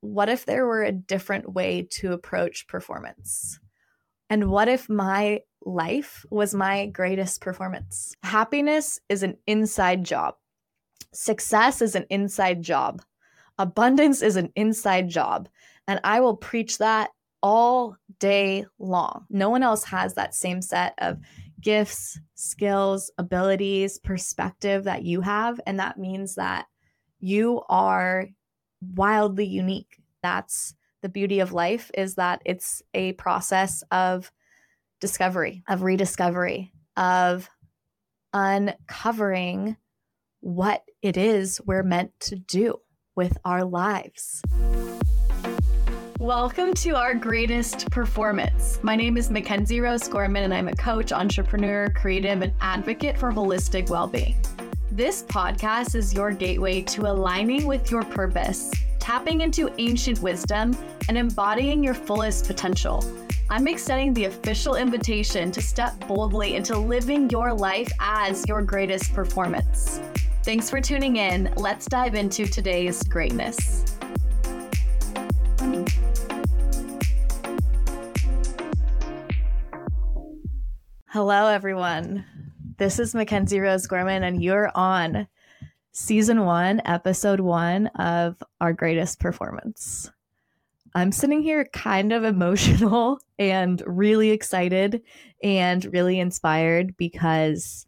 what if there were a different way to approach performance? And what if my life was my greatest performance? Happiness is an inside job. Success is an inside job. Abundance is an inside job. And I will preach that all day long. No one else has that same set of gifts, skills, abilities, perspective that you have. And that means that you are wildly unique. That's the beauty of life is that it's a process of discovery, of rediscovery, of uncovering what it is we're meant to do with our lives. Welcome to our greatest performance. My name is Mackenzie Rose Gorman, and I'm a coach, entrepreneur, creative, and advocate for holistic well being. This podcast is your gateway to aligning with your purpose, tapping into ancient wisdom, and embodying your fullest potential. I'm extending the official invitation to step boldly into living your life as your greatest performance. Thanks for tuning in. Let's dive into today's greatness. Hello, everyone. This is Mackenzie Rose Gorman, and you're on season one, episode one of Our Greatest Performance. I'm sitting here kind of emotional and really excited and really inspired because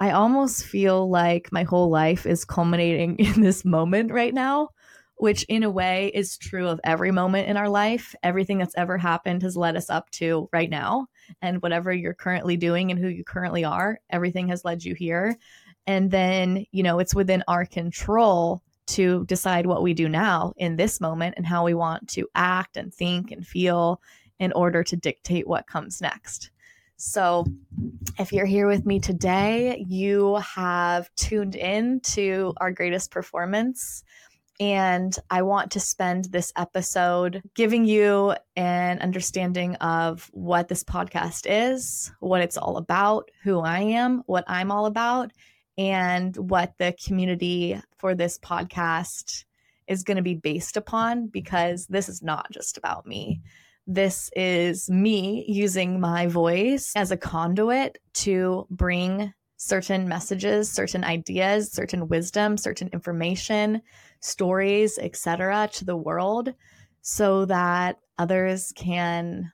I almost feel like my whole life is culminating in this moment right now, which in a way is true of every moment in our life. Everything that's ever happened has led us up to right now and whatever you're currently doing and who you currently are, everything has led you here. And then, you know, it's within our control to decide what we do now in this moment and how we want to act and think and feel in order to dictate what comes next. So, if you're here with me today, you have tuned in to our greatest performance. And I want to spend this episode giving you an understanding of what this podcast is, what it's all about, who I am, what I'm all about, and what the community for this podcast is going to be based upon because this is not just about me. This is me using my voice as a conduit to bring certain messages, certain ideas, certain wisdom, certain information, stories, etc. to the world so that others can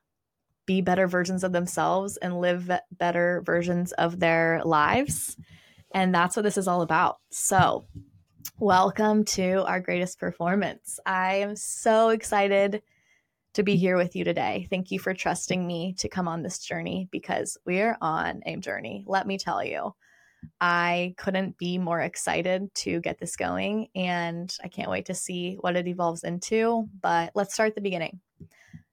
be better versions of themselves and live better versions of their lives. And that's what this is all about. So, welcome to our greatest performance. I am so excited to be here with you today. Thank you for trusting me to come on this journey because we're on a journey. Let me tell you. I couldn't be more excited to get this going, and I can't wait to see what it evolves into. But let's start at the beginning.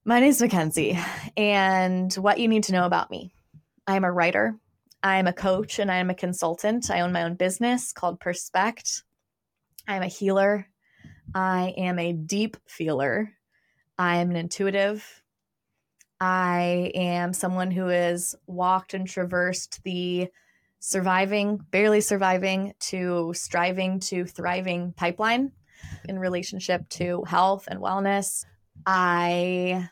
My name is Mackenzie, and what you need to know about me I'm a writer, I'm a coach, and I'm a consultant. I own my own business called Perspect. I'm a healer, I am a deep feeler, I am an intuitive. I am someone who has walked and traversed the surviving, barely surviving, to striving to thriving pipeline in relationship to health and wellness. I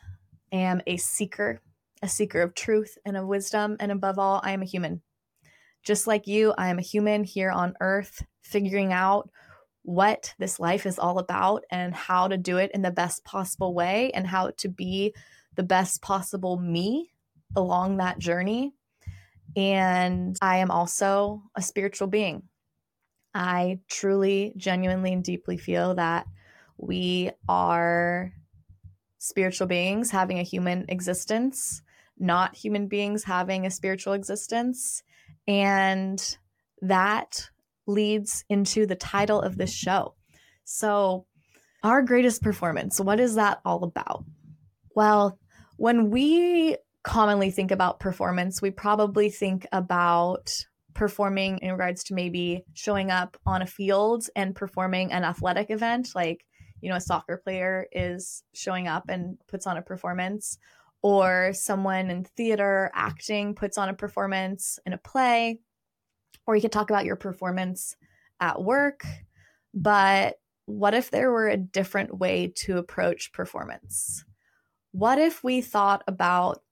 am a seeker, a seeker of truth and of wisdom. And above all, I am a human. Just like you, I am a human here on earth, figuring out what this life is all about and how to do it in the best possible way and how to be the best possible me along that journey. And I am also a spiritual being. I truly, genuinely, and deeply feel that we are spiritual beings having a human existence, not human beings having a spiritual existence. And that leads into the title of this show. So, our greatest performance, what is that all about? Well, when we commonly think about performance, we probably think about performing in regards to maybe showing up on a field and performing an athletic event like you know a soccer player is showing up and puts on a performance or someone in theater acting puts on a performance in a play or you could talk about your performance at work but what if there were a different way to approach performance? What if we thought about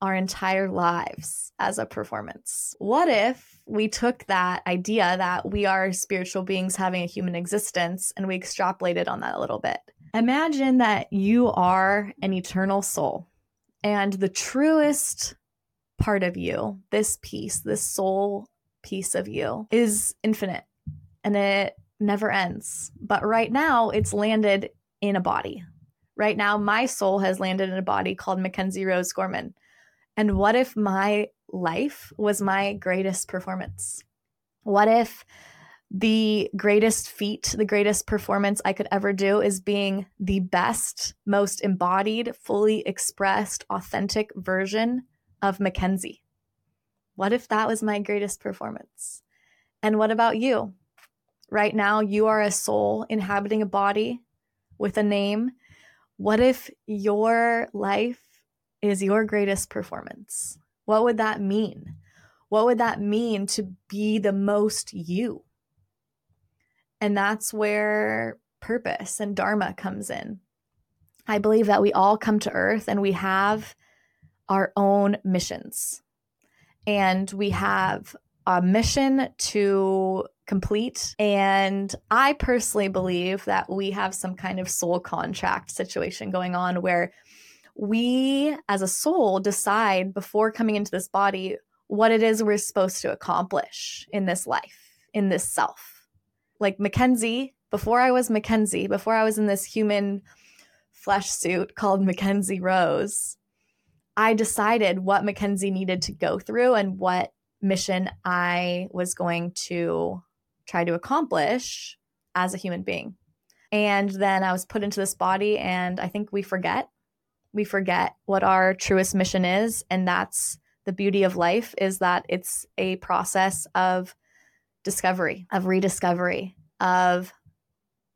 our entire lives as a performance? What if we took that idea that we are spiritual beings having a human existence and we extrapolated on that a little bit? Imagine that you are an eternal soul and the truest part of you, this piece, this soul piece of you, is infinite and it never ends. But right now, it's landed in a body. Right now, my soul has landed in a body called Mackenzie Rose Gorman. And what if my life was my greatest performance? What if the greatest feat, the greatest performance I could ever do is being the best, most embodied, fully expressed, authentic version of Mackenzie? What if that was my greatest performance? And what about you? Right now, you are a soul inhabiting a body with a name. What if your life is your greatest performance? What would that mean? What would that mean to be the most you? And that's where purpose and dharma comes in. I believe that we all come to earth and we have our own missions. And we have a mission to complete. And I personally believe that we have some kind of soul contract situation going on where we as a soul decide before coming into this body what it is we're supposed to accomplish in this life, in this self. Like Mackenzie, before I was Mackenzie, before I was in this human flesh suit called Mackenzie Rose, I decided what Mackenzie needed to go through and what mission I was going to try to accomplish as a human being. And then I was put into this body, and I think we forget we forget what our truest mission is and that's the beauty of life is that it's a process of discovery of rediscovery of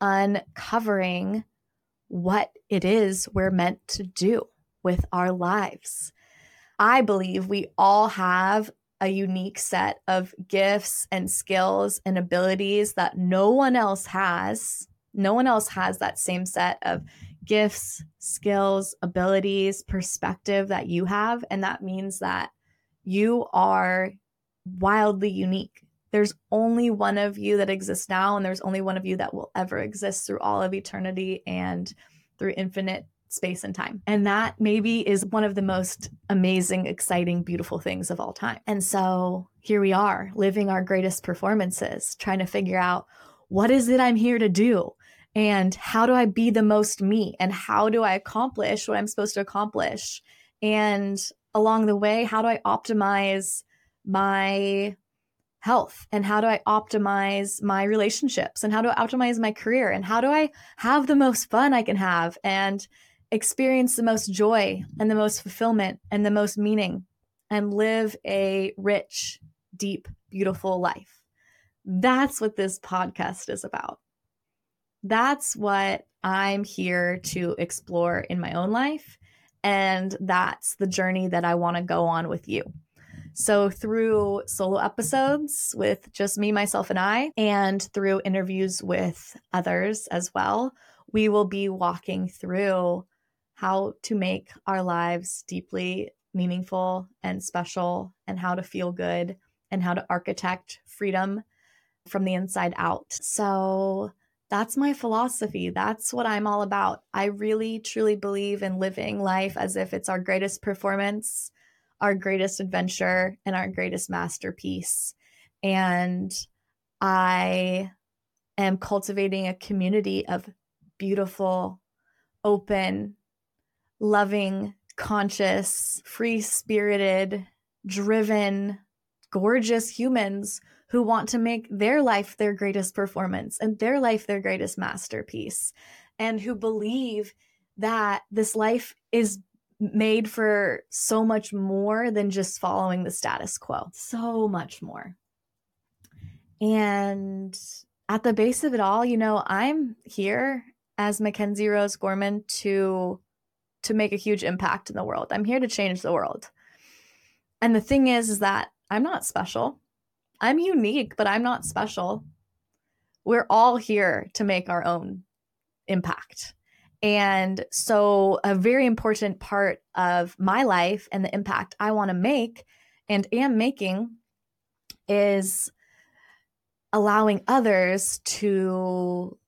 uncovering what it is we're meant to do with our lives. I believe we all have a unique set of gifts and skills and abilities that no one else has. No one else has that same set of gifts, skills, abilities, perspective that you have. And that means that you are wildly unique. There's only one of you that exists now, and there's only one of you that will ever exist through all of eternity and through infinite space and time. And that maybe is one of the most amazing, exciting, beautiful things of all time. And so here we are living our greatest performances, trying to figure out what is it I'm here to do? And how do I be the most me? And how do I accomplish what I'm supposed to accomplish? And along the way, how do I optimize my health? And how do I optimize my relationships? And how do I optimize my career? And how do I have the most fun I can have and experience the most joy and the most fulfillment and the most meaning and live a rich, deep, beautiful life. That's what this podcast is about that's what I'm here to explore in my own life. And that's the journey that I want to go on with you. So, through solo episodes with just me, myself, and I, and through interviews with others as well, we will be walking through how to make our lives deeply meaningful and special, and how to feel good, and how to architect freedom from the inside out. So, that's my philosophy. That's what I'm all about. I really, truly believe in living life as if it's our greatest performance, our greatest adventure, and our greatest masterpiece. And I am cultivating a community of beautiful, open, loving, conscious, free spirited, driven, gorgeous humans who want to make their life their greatest performance and their life their greatest masterpiece, and who believe that this life is made for so much more than just following the status quo. So much more. And at the base of it all, you know, I'm here as Mackenzie Rose Gorman to to make a huge impact in the world. I'm here to change the world. And the thing is is that I'm not special. I'm unique, but I'm not special. we're all here to make our own impact. And so, a very important part of my life and the impact I want to make and am making is allowing others to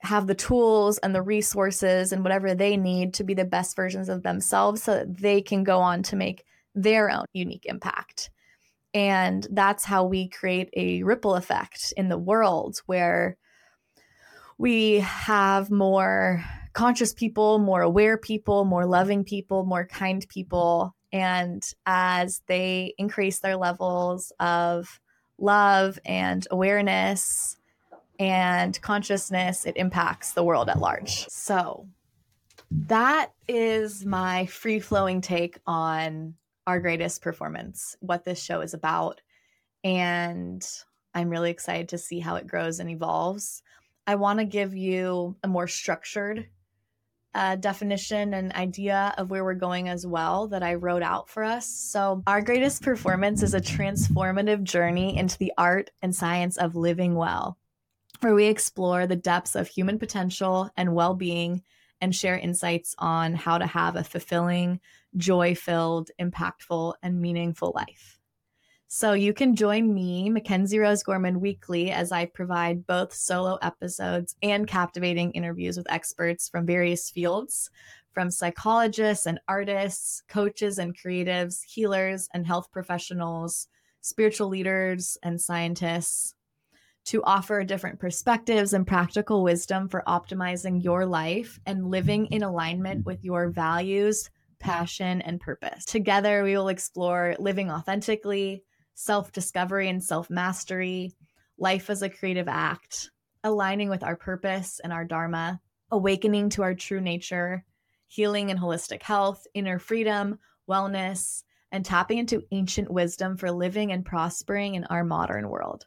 have the tools and the resources and whatever they need to be the best versions of themselves so that they can go on to make their own unique impact. And that's how we create a ripple effect in the world where we have more conscious people, more aware people, more loving people, more kind people. And as they increase their levels of love and awareness and consciousness, it impacts the world at large. So, that is my free flowing take on our greatest performance, what this show is about. And I'm really excited to see how it grows and evolves. I want to give you a more structured uh, definition and idea of where we're going as well that I wrote out for us. So, our greatest performance is a transformative journey into the art and science of living well, where we explore the depths of human potential and well being and share insights on how to have a fulfilling, joy filled, impactful, and meaningful life. So you can join me, Mackenzie Rose Gorman, weekly as I provide both solo episodes and captivating interviews with experts from various fields, from psychologists and artists, coaches and creatives, healers and health professionals, spiritual leaders and scientists, to offer different perspectives and practical wisdom for optimizing your life and living in alignment with your values, passion, and purpose. Together, we will explore living authentically self discovery and self mastery, life as a creative act, aligning with our purpose and our Dharma, awakening to our true nature, healing and holistic health, inner freedom, wellness, and tapping into ancient wisdom for living and prospering in our modern world.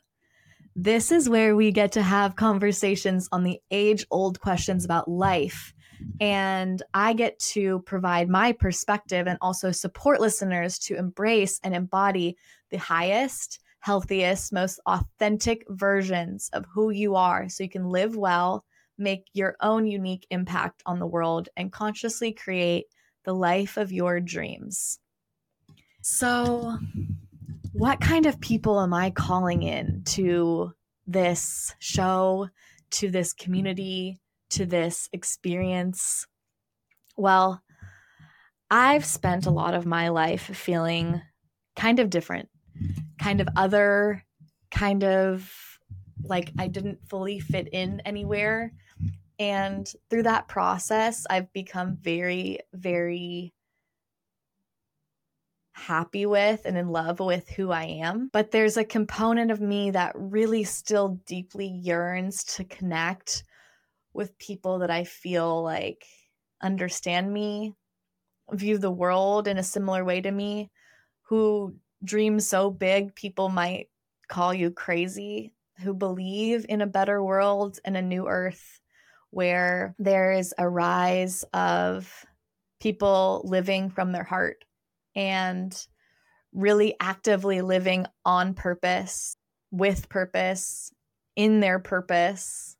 This is where we get to have conversations on the age old questions about life and I get to provide my perspective and also support listeners to embrace and embody the highest, healthiest, most authentic versions of who you are so you can live well, make your own unique impact on the world, and consciously create the life of your dreams. So, what kind of people am I calling in to this show, to this community? to this experience? Well, I've spent a lot of my life feeling kind of different, kind of other, kind of like I didn't fully fit in anywhere. And through that process, I've become very, very happy with and in love with who I am. But there's a component of me that really still deeply yearns to connect with people that I feel like understand me, view the world in a similar way to me, who dream so big people might call you crazy, who believe in a better world and a new earth where there is a rise of people living from their heart and really actively living on purpose, with purpose, in their purpose,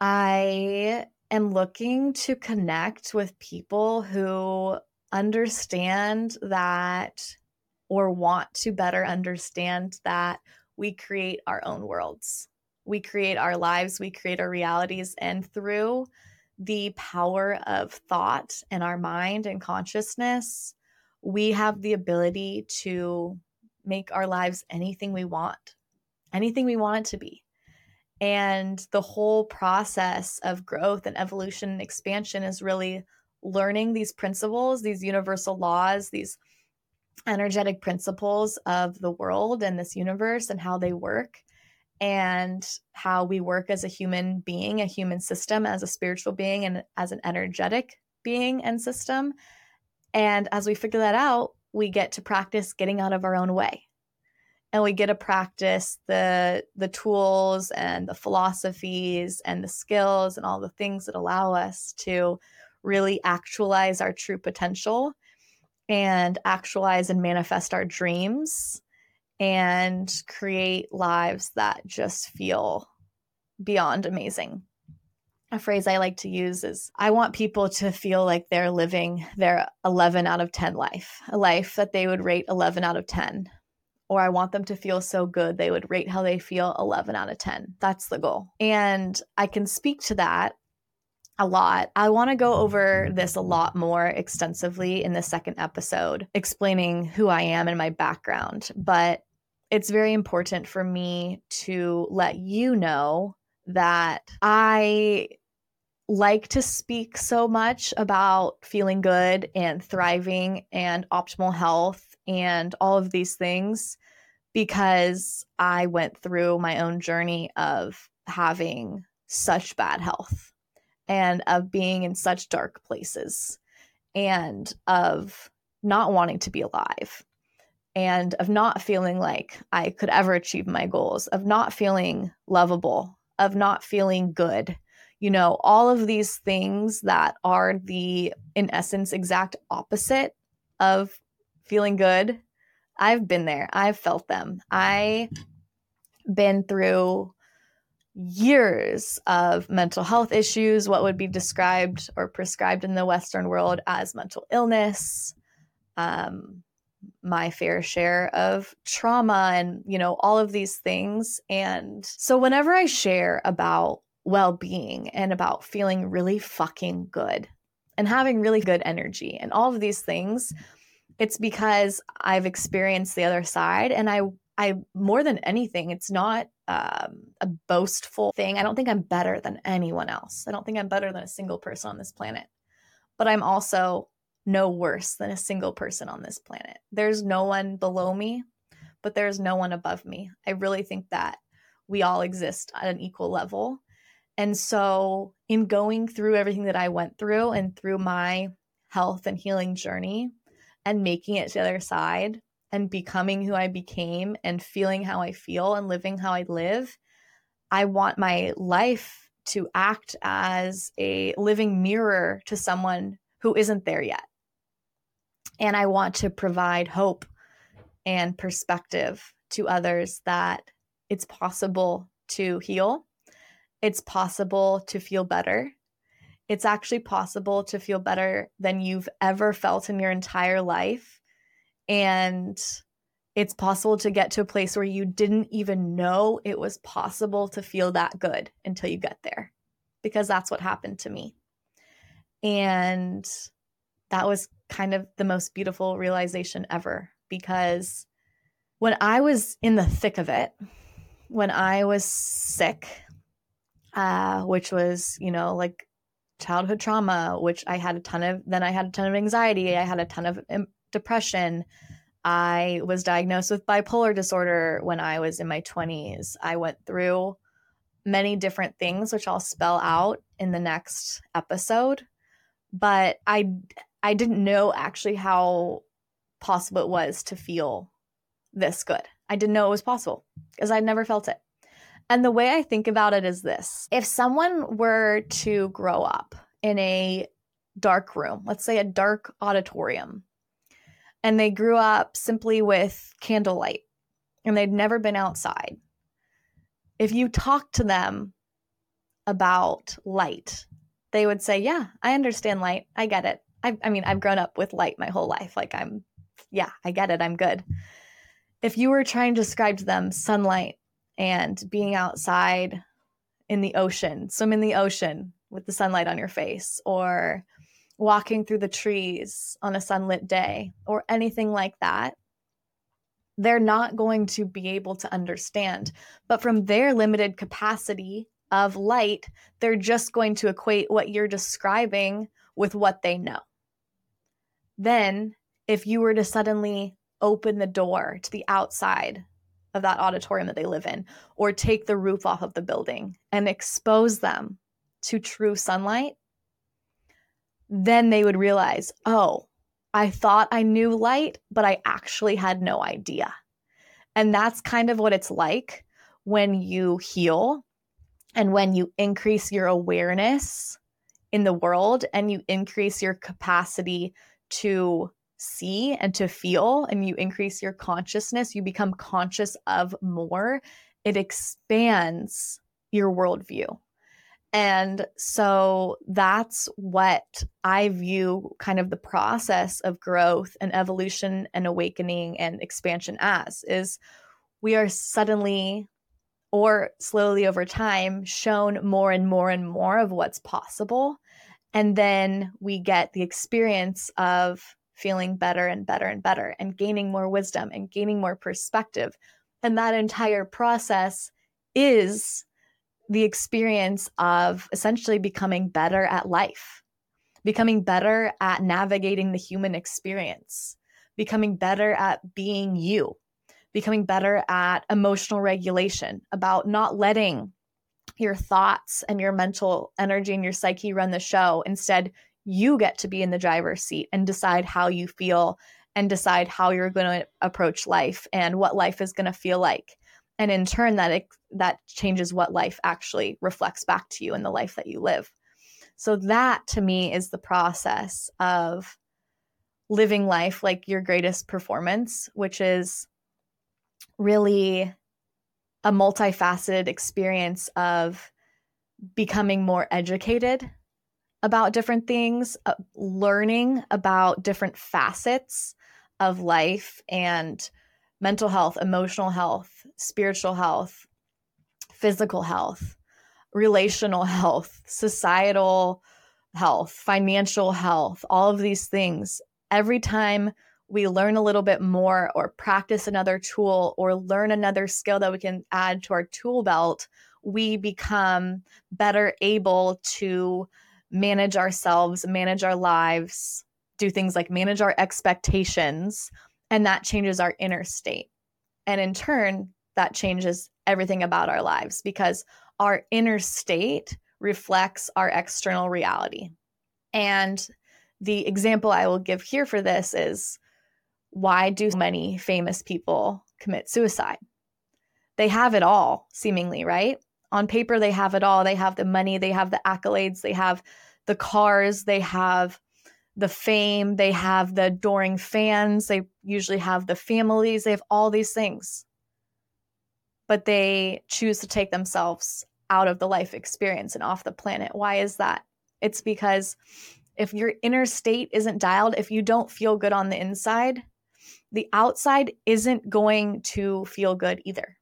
I am looking to connect with people who understand that or want to better understand that we create our own worlds. We create our lives, we create our realities, and through the power of thought in our mind and consciousness, we have the ability to make our lives anything we want, anything we want it to be. And the whole process of growth and evolution and expansion is really learning these principles, these universal laws, these energetic principles of the world and this universe and how they work and how we work as a human being, a human system, as a spiritual being, and as an energetic being and system. And as we figure that out, we get to practice getting out of our own way and we get to practice the the tools and the philosophies and the skills and all the things that allow us to really actualize our true potential and actualize and manifest our dreams and create lives that just feel beyond amazing. A phrase I like to use is I want people to feel like they're living their 11 out of 10 life, a life that they would rate 11 out of 10. Or I want them to feel so good they would rate how they feel 11 out of 10. That's the goal. And I can speak to that a lot. I want to go over this a lot more extensively in the second episode, explaining who I am and my background. But it's very important for me to let you know that I like to speak so much about feeling good and thriving and optimal health and all of these things because I went through my own journey of having such bad health and of being in such dark places and of not wanting to be alive and of not feeling like I could ever achieve my goals, of not feeling lovable, of not feeling good. You know, all of these things that are the, in essence, exact opposite of feeling good. I've been there. I've felt them. I've been through years of mental health issues, what would be described or prescribed in the Western world as mental illness, um, my fair share of trauma, and you know, all of these things. And so, whenever I share about well being and about feeling really fucking good and having really good energy and all of these things, it's because I've experienced the other side and I I more than anything, it's not um, a boastful thing. I don't think I'm better than anyone else. I don't think I'm better than a single person on this planet. But I'm also no worse than a single person on this planet. There's no one below me, but there's no one above me. I really think that we all exist at an equal level. And so, in going through everything that I went through and through my health and healing journey and making it to the other side, and becoming who I became and feeling how I feel and living how I live, I want my life to act as a living mirror to someone who isn't there yet. And I want to provide hope and perspective to others that it's possible to heal, it's possible to feel better. It's actually possible to feel better than you've ever felt in your entire life and it's possible to get to a place where you didn't even know it was possible to feel that good until you get there, because that's what happened to me. And that was kind of the most beautiful realization ever because when I was in the thick of it, when I was sick, uh, which was, you know, like childhood trauma, which I had a ton of, then I had a ton of anxiety, I had a ton of depression. I was diagnosed with bipolar disorder when I was in my 20s. I went through many different things, which I'll spell out in the next episode. But I, I didn't know actually how possible it was to feel this good. I didn't know it was possible because I'd never felt it. And the way I think about it is this if someone were to grow up in a dark room, let's say a dark auditorium, and they grew up simply with candlelight and they'd never been outside. If you talk to them about light, they would say, Yeah, I understand light. I get it. I, I mean, I've grown up with light my whole life. Like, I'm, yeah, I get it. I'm good. If you were trying to describe to them sunlight and being outside in the ocean, swim in the ocean with the sunlight on your face, or walking through the trees on a sunlit day or anything like that, they're not going to be able to understand. But from their limited capacity of light, they're just going to equate what you're describing with what they know. Then, if you were to suddenly open the door to the outside of that auditorium that they live in, or take the roof off of the building and expose them to true sunlight, then they would realize, oh, I thought I knew light, but I actually had no idea. And that's kind of what it's like when you heal and when you increase your awareness in the world and you increase your capacity to see and to feel and you increase your consciousness, you become conscious of more. It expands your worldview. And so that's what I view kind of the process of growth and evolution and awakening and expansion as is we are suddenly or slowly over time shown more and more and more of what's possible. And then we get the experience of feeling better and better and better and gaining more wisdom and gaining more perspective. And that entire process is the experience of essentially becoming better at life, becoming better at navigating the human experience, becoming better at being you, becoming better at emotional regulation, about not letting your thoughts and your mental energy and your psyche run the show. Instead, you get to be in the driver's seat and decide how you feel and decide how you're going to approach life and what life is going to feel like and in turn that that changes what life actually reflects back to you in the life that you live so that to me is the process of living life like your greatest performance which is really a multifaceted experience of becoming more educated about different things, uh, learning about different facets of life and mental health, emotional health, spiritual health, physical health, relational health, societal health, financial health, all of these things. Every time we learn a little bit more or practice another tool or learn another skill that we can add to our tool belt, we become better able to manage ourselves, manage our lives, do things like manage our expectations, and that changes our inner state. And in turn, that changes everything about our lives because our inner state reflects our external reality. And the example I will give here for this is why do many famous people commit suicide? They have it all, seemingly, right? On paper, they have it all. They have the money, they have the accolades, they have the cars, they have the fame, they have the adoring fans, they usually have the families, they have all these things. But they choose to take themselves out of the life experience and off the planet. Why is that? It's because if your inner state isn't dialed, if you don't feel good on the inside, the outside isn't going to feel good either.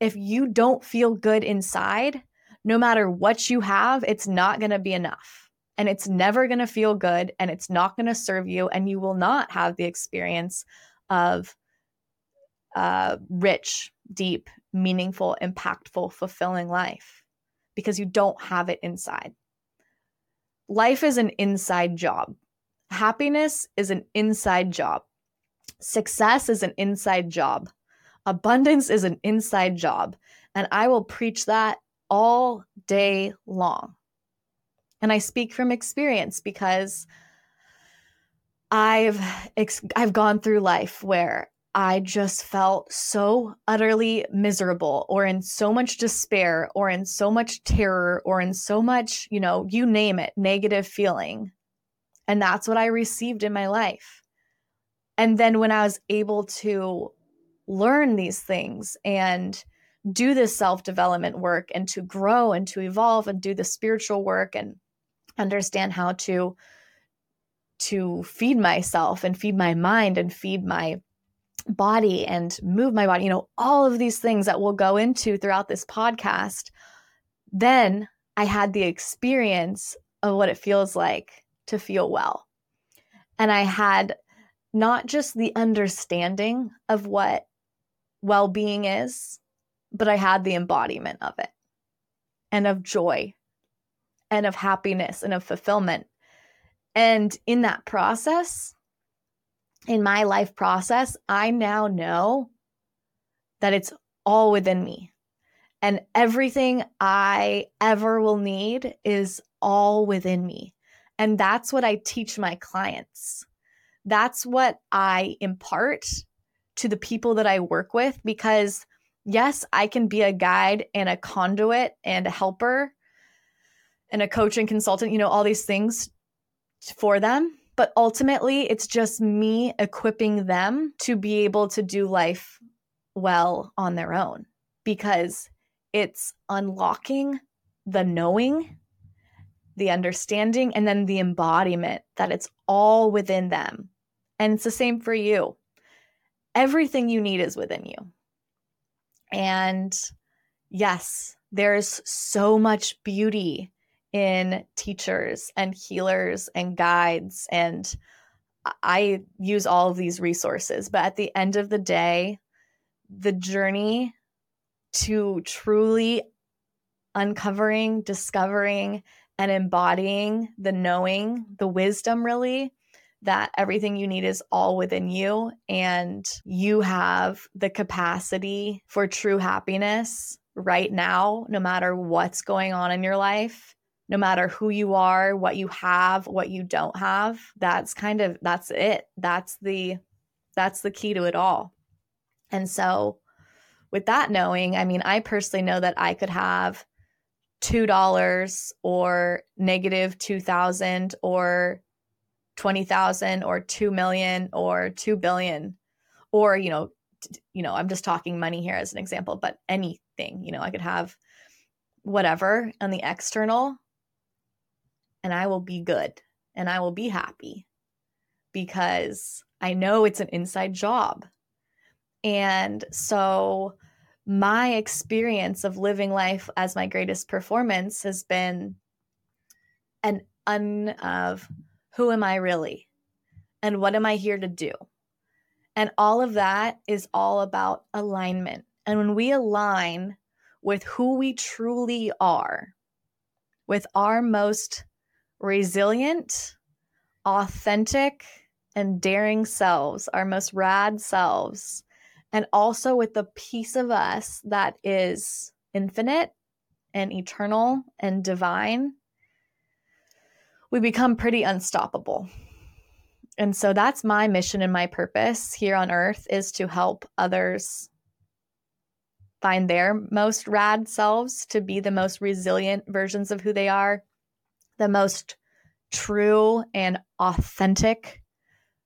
If you don't feel good inside, no matter what you have, it's not going to be enough. And it's never going to feel good and it's not going to serve you and you will not have the experience of uh, rich deep meaningful impactful fulfilling life because you don't have it inside. Life is an inside job. Happiness is an inside job success is an inside job abundance is an inside job and i will preach that all day long and I speak from experience because I've ex- I've gone through life where I just felt so utterly miserable or in so much despair or in so much terror or in so much, you know, you name it, negative feeling. And that's what I received in my life. And then when I was able to learn these things and do this self development work and to grow and to evolve and do the spiritual work and understand how to to feed myself and feed my mind and feed my body and move my body, you know, all of these things that we'll go into throughout this podcast. Then I had the experience of what it feels like to feel well. And I had not just the understanding of what well being is, but I had the embodiment of it and of joy and of happiness and of fulfillment. And in that process, in my life process, I now know that it's all within me. And everything I ever will need is all within me. And that's what I teach my clients. That's what I impart to the people that I work with because, yes, I can be a guide and a conduit and a helper and a coach and consultant, you know, all these things for them. But ultimately, it's just me equipping them to be able to do life well on their own because it's unlocking the knowing, the understanding, and then the embodiment that it's all within them. And it's the same for you. Everything you need is within you. And yes, there's so much beauty in teachers and healers and guides. And I use all of these resources. But at the end of the day, the journey to truly uncovering, discovering, and embodying the knowing, the wisdom really that everything you need is all within you and you have the capacity for true happiness right now, no matter what's going on in your life, no matter who you are, what you have, what you don't have. That's kind of that's it. That's the that's the key to it all. And so with that knowing, I mean, I personally know that I could have $2 or negative 2000 or 20,000 or 2 million or 2 billion or you know you know I'm just talking money here as an example but anything you know I could have whatever on the external and I will be good and I will be happy because I know it's an inside job. And so my experience of living life as my greatest performance has been an un of who am I really? And what am I here to do? And all of that is all about alignment. And when we align with who we truly are, with our most resilient, authentic, and daring selves, our most rad selves, and also with the piece of us that is infinite and eternal and divine, we become pretty unstoppable. And so that's my mission and my purpose here on earth is to help others find their most rad selves, to be the most resilient versions of who they are, the most true and authentic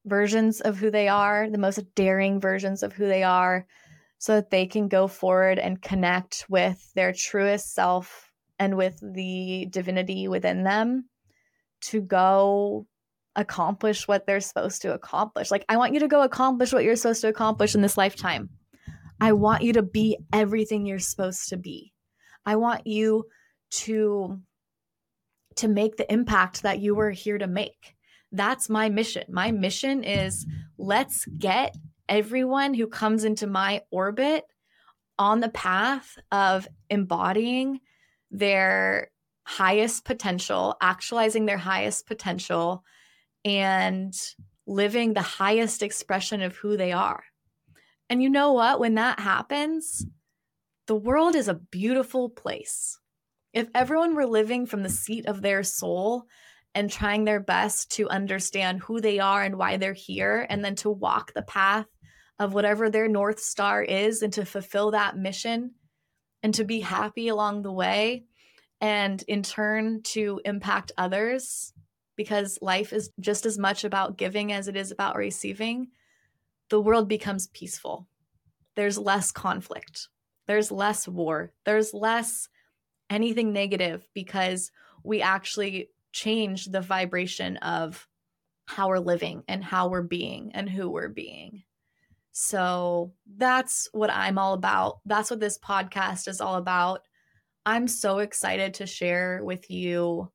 versions of who they are, the most daring versions of who they are, so that they can go forward and connect with their truest self and with the divinity within them to go accomplish what they're supposed to accomplish. Like, I want you to go accomplish what you're supposed to accomplish in this lifetime. I want you to be everything you're supposed to be. I want you to to make the impact that you were here to make. That's my mission. My mission is let's get everyone who comes into my orbit on the path of embodying their highest potential, actualizing their highest potential, and living the highest expression of who they are. And you know what? When that happens, the world is a beautiful place. If everyone were living from the seat of their soul and trying their best to understand who they are and why they're here, and then to walk the path of whatever their North Star is and to fulfill that mission and to be happy along the way, and in turn to impact others, because life is just as much about giving as it is about receiving, the world becomes peaceful. There's less conflict, there's less war, there's less anything negative because we actually change the vibration of how we're living and how we're being and who we're being. So that's what I'm all about. That's what this podcast is all about. I'm so excited to share with you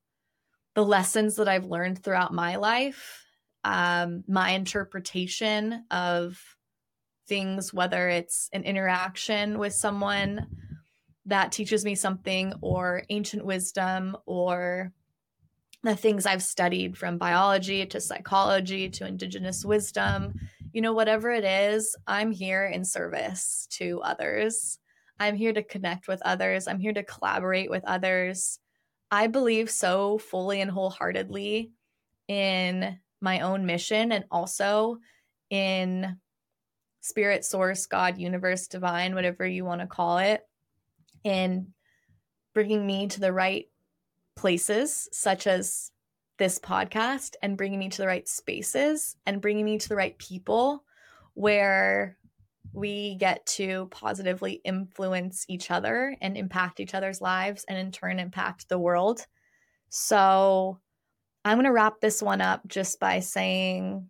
the lessons that I've learned throughout my life, um, my interpretation of things, whether it's an interaction with someone that teaches me something, or ancient wisdom, or the things I've studied from biology to psychology to indigenous wisdom, you know, whatever it is, I'm here in service to others. I'm here to connect with others. I'm here to collaborate with others. I believe so fully and wholeheartedly in my own mission and also in spirit, source, God, universe, divine, whatever you want to call it, in bringing me to the right places, such as this podcast, and bringing me to the right spaces and bringing me to the right people where we get to positively influence each other and impact each other's lives and in turn impact the world. So I'm going to wrap this one up just by saying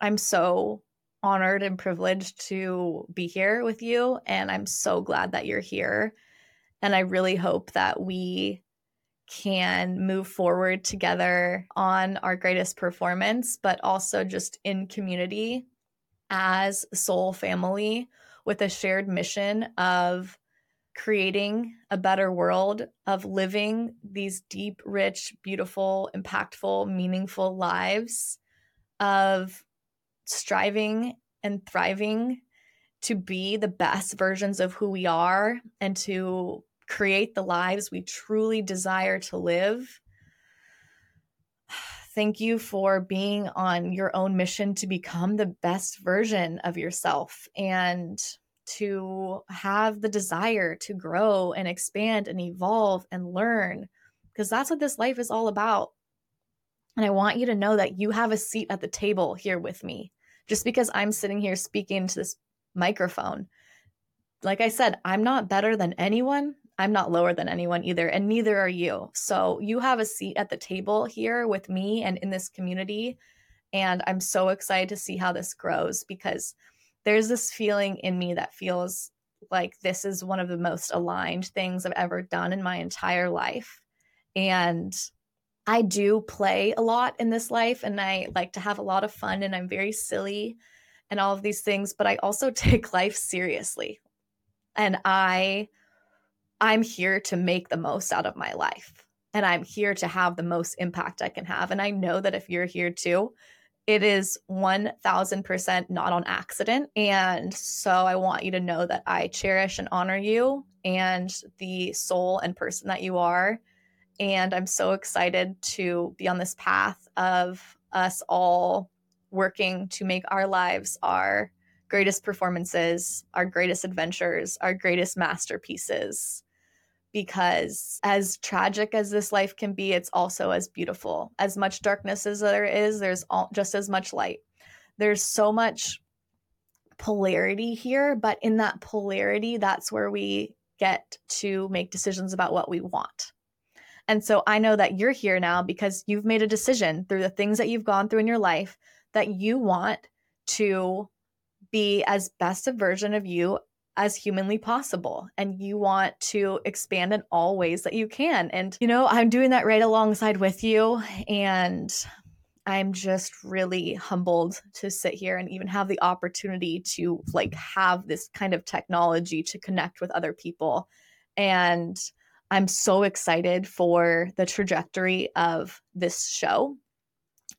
I'm so honored and privileged to be here with you. And I'm so glad that you're here. And I really hope that we can move forward together on our greatest performance, but also just in community as soul family with a shared mission of creating a better world, of living these deep, rich, beautiful, impactful, meaningful lives, of striving and thriving to be the best versions of who we are and to create the lives we truly desire to live. Thank you for being on your own mission to become the best version of yourself and to have the desire to grow and expand and evolve and learn, because that's what this life is all about. And I want you to know that you have a seat at the table here with me. Just because I'm sitting here speaking to this microphone, like I said, I'm not better than anyone. I'm not lower than anyone either, and neither are you. So you have a seat at the table here with me and in this community. And I'm so excited to see how this grows because there's this feeling in me that feels like this is one of the most aligned things I've ever done in my entire life. And I do play a lot in this life and I like to have a lot of fun and I'm very silly and all of these things, but I also take life seriously. And I I'm here to make the most out of my life and I'm here to have the most impact I can have. And I know that if you're here too, it is 1000% not on accident. And so I want you to know that I cherish and honor you and the soul and person that you are. And I'm so excited to be on this path of us all working to make our lives our greatest performances, our greatest adventures, our greatest masterpieces because as tragic as this life can be, it's also as beautiful. As much darkness as there is, there's all, just as much light. There's so much polarity here, but in that polarity, that's where we get to make decisions about what we want. And so I know that you're here now because you've made a decision through the things that you've gone through in your life that you want to be as best a version of you as humanly possible and you want to expand in all ways that you can. And, you know, I'm doing that right alongside with you. And I'm just really humbled to sit here and even have the opportunity to like have this kind of technology to connect with other people. And I'm so excited for the trajectory of this show,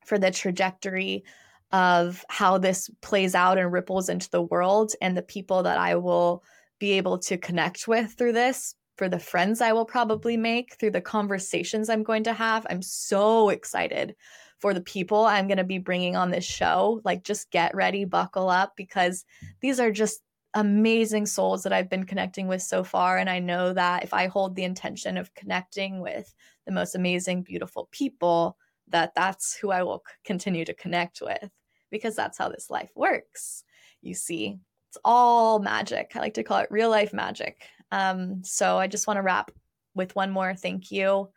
for the trajectory of how this plays out and ripples into the world and the people that I will be able to connect with through this, for the friends I will probably make, through the conversations I'm going to have. I'm so excited for the people I'm going to be bringing on this show. Like, just get ready, buckle up, because these are just amazing souls that I've been connecting with so far. And I know that if I hold the intention of connecting with the most amazing, beautiful people, that that's who I will continue to connect with because that's how this life works. You see, it's all magic. I like to call it real life magic. Um, so I just want to wrap with one more thank you.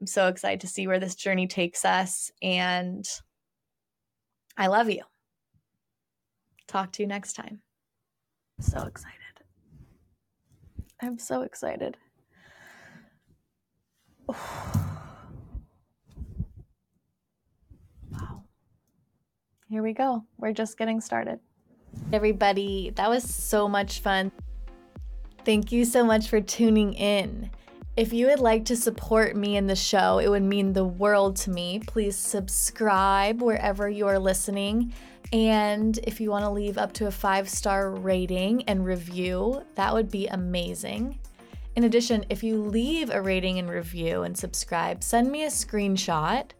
I'm so excited to see where this journey takes us. And I love you. Talk to you next time. So excited. I'm so excited. here we go. We're just getting started. Everybody, that was so much fun. Thank you so much for tuning in. If you would like to support me in the show, it would mean the world to me. Please subscribe wherever you are listening. And if you want to leave up to a five star rating and review, that would be amazing. In addition, if you leave a rating and review and subscribe, send me a screenshot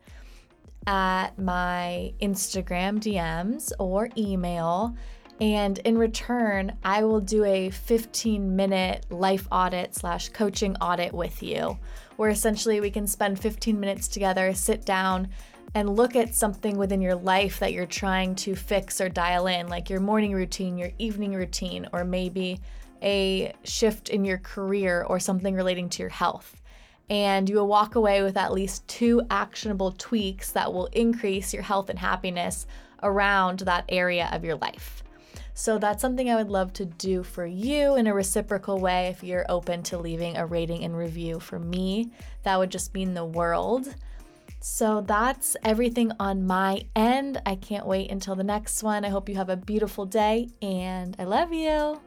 at my Instagram DMs or email. And in return, I will do a 15 minute life audit slash coaching audit with you, where essentially we can spend 15 minutes together, sit down, and look at something within your life that you're trying to fix or dial in, like your morning routine, your evening routine, or maybe a shift in your career or something relating to your health. And you will walk away with at least two actionable tweaks that will increase your health and happiness around that area of your life. So that's something I would love to do for you in a reciprocal way if you're open to leaving a rating and review for me. That would just mean the world. So that's everything on my end. I can't wait until the next one. I hope you have a beautiful day and I love you.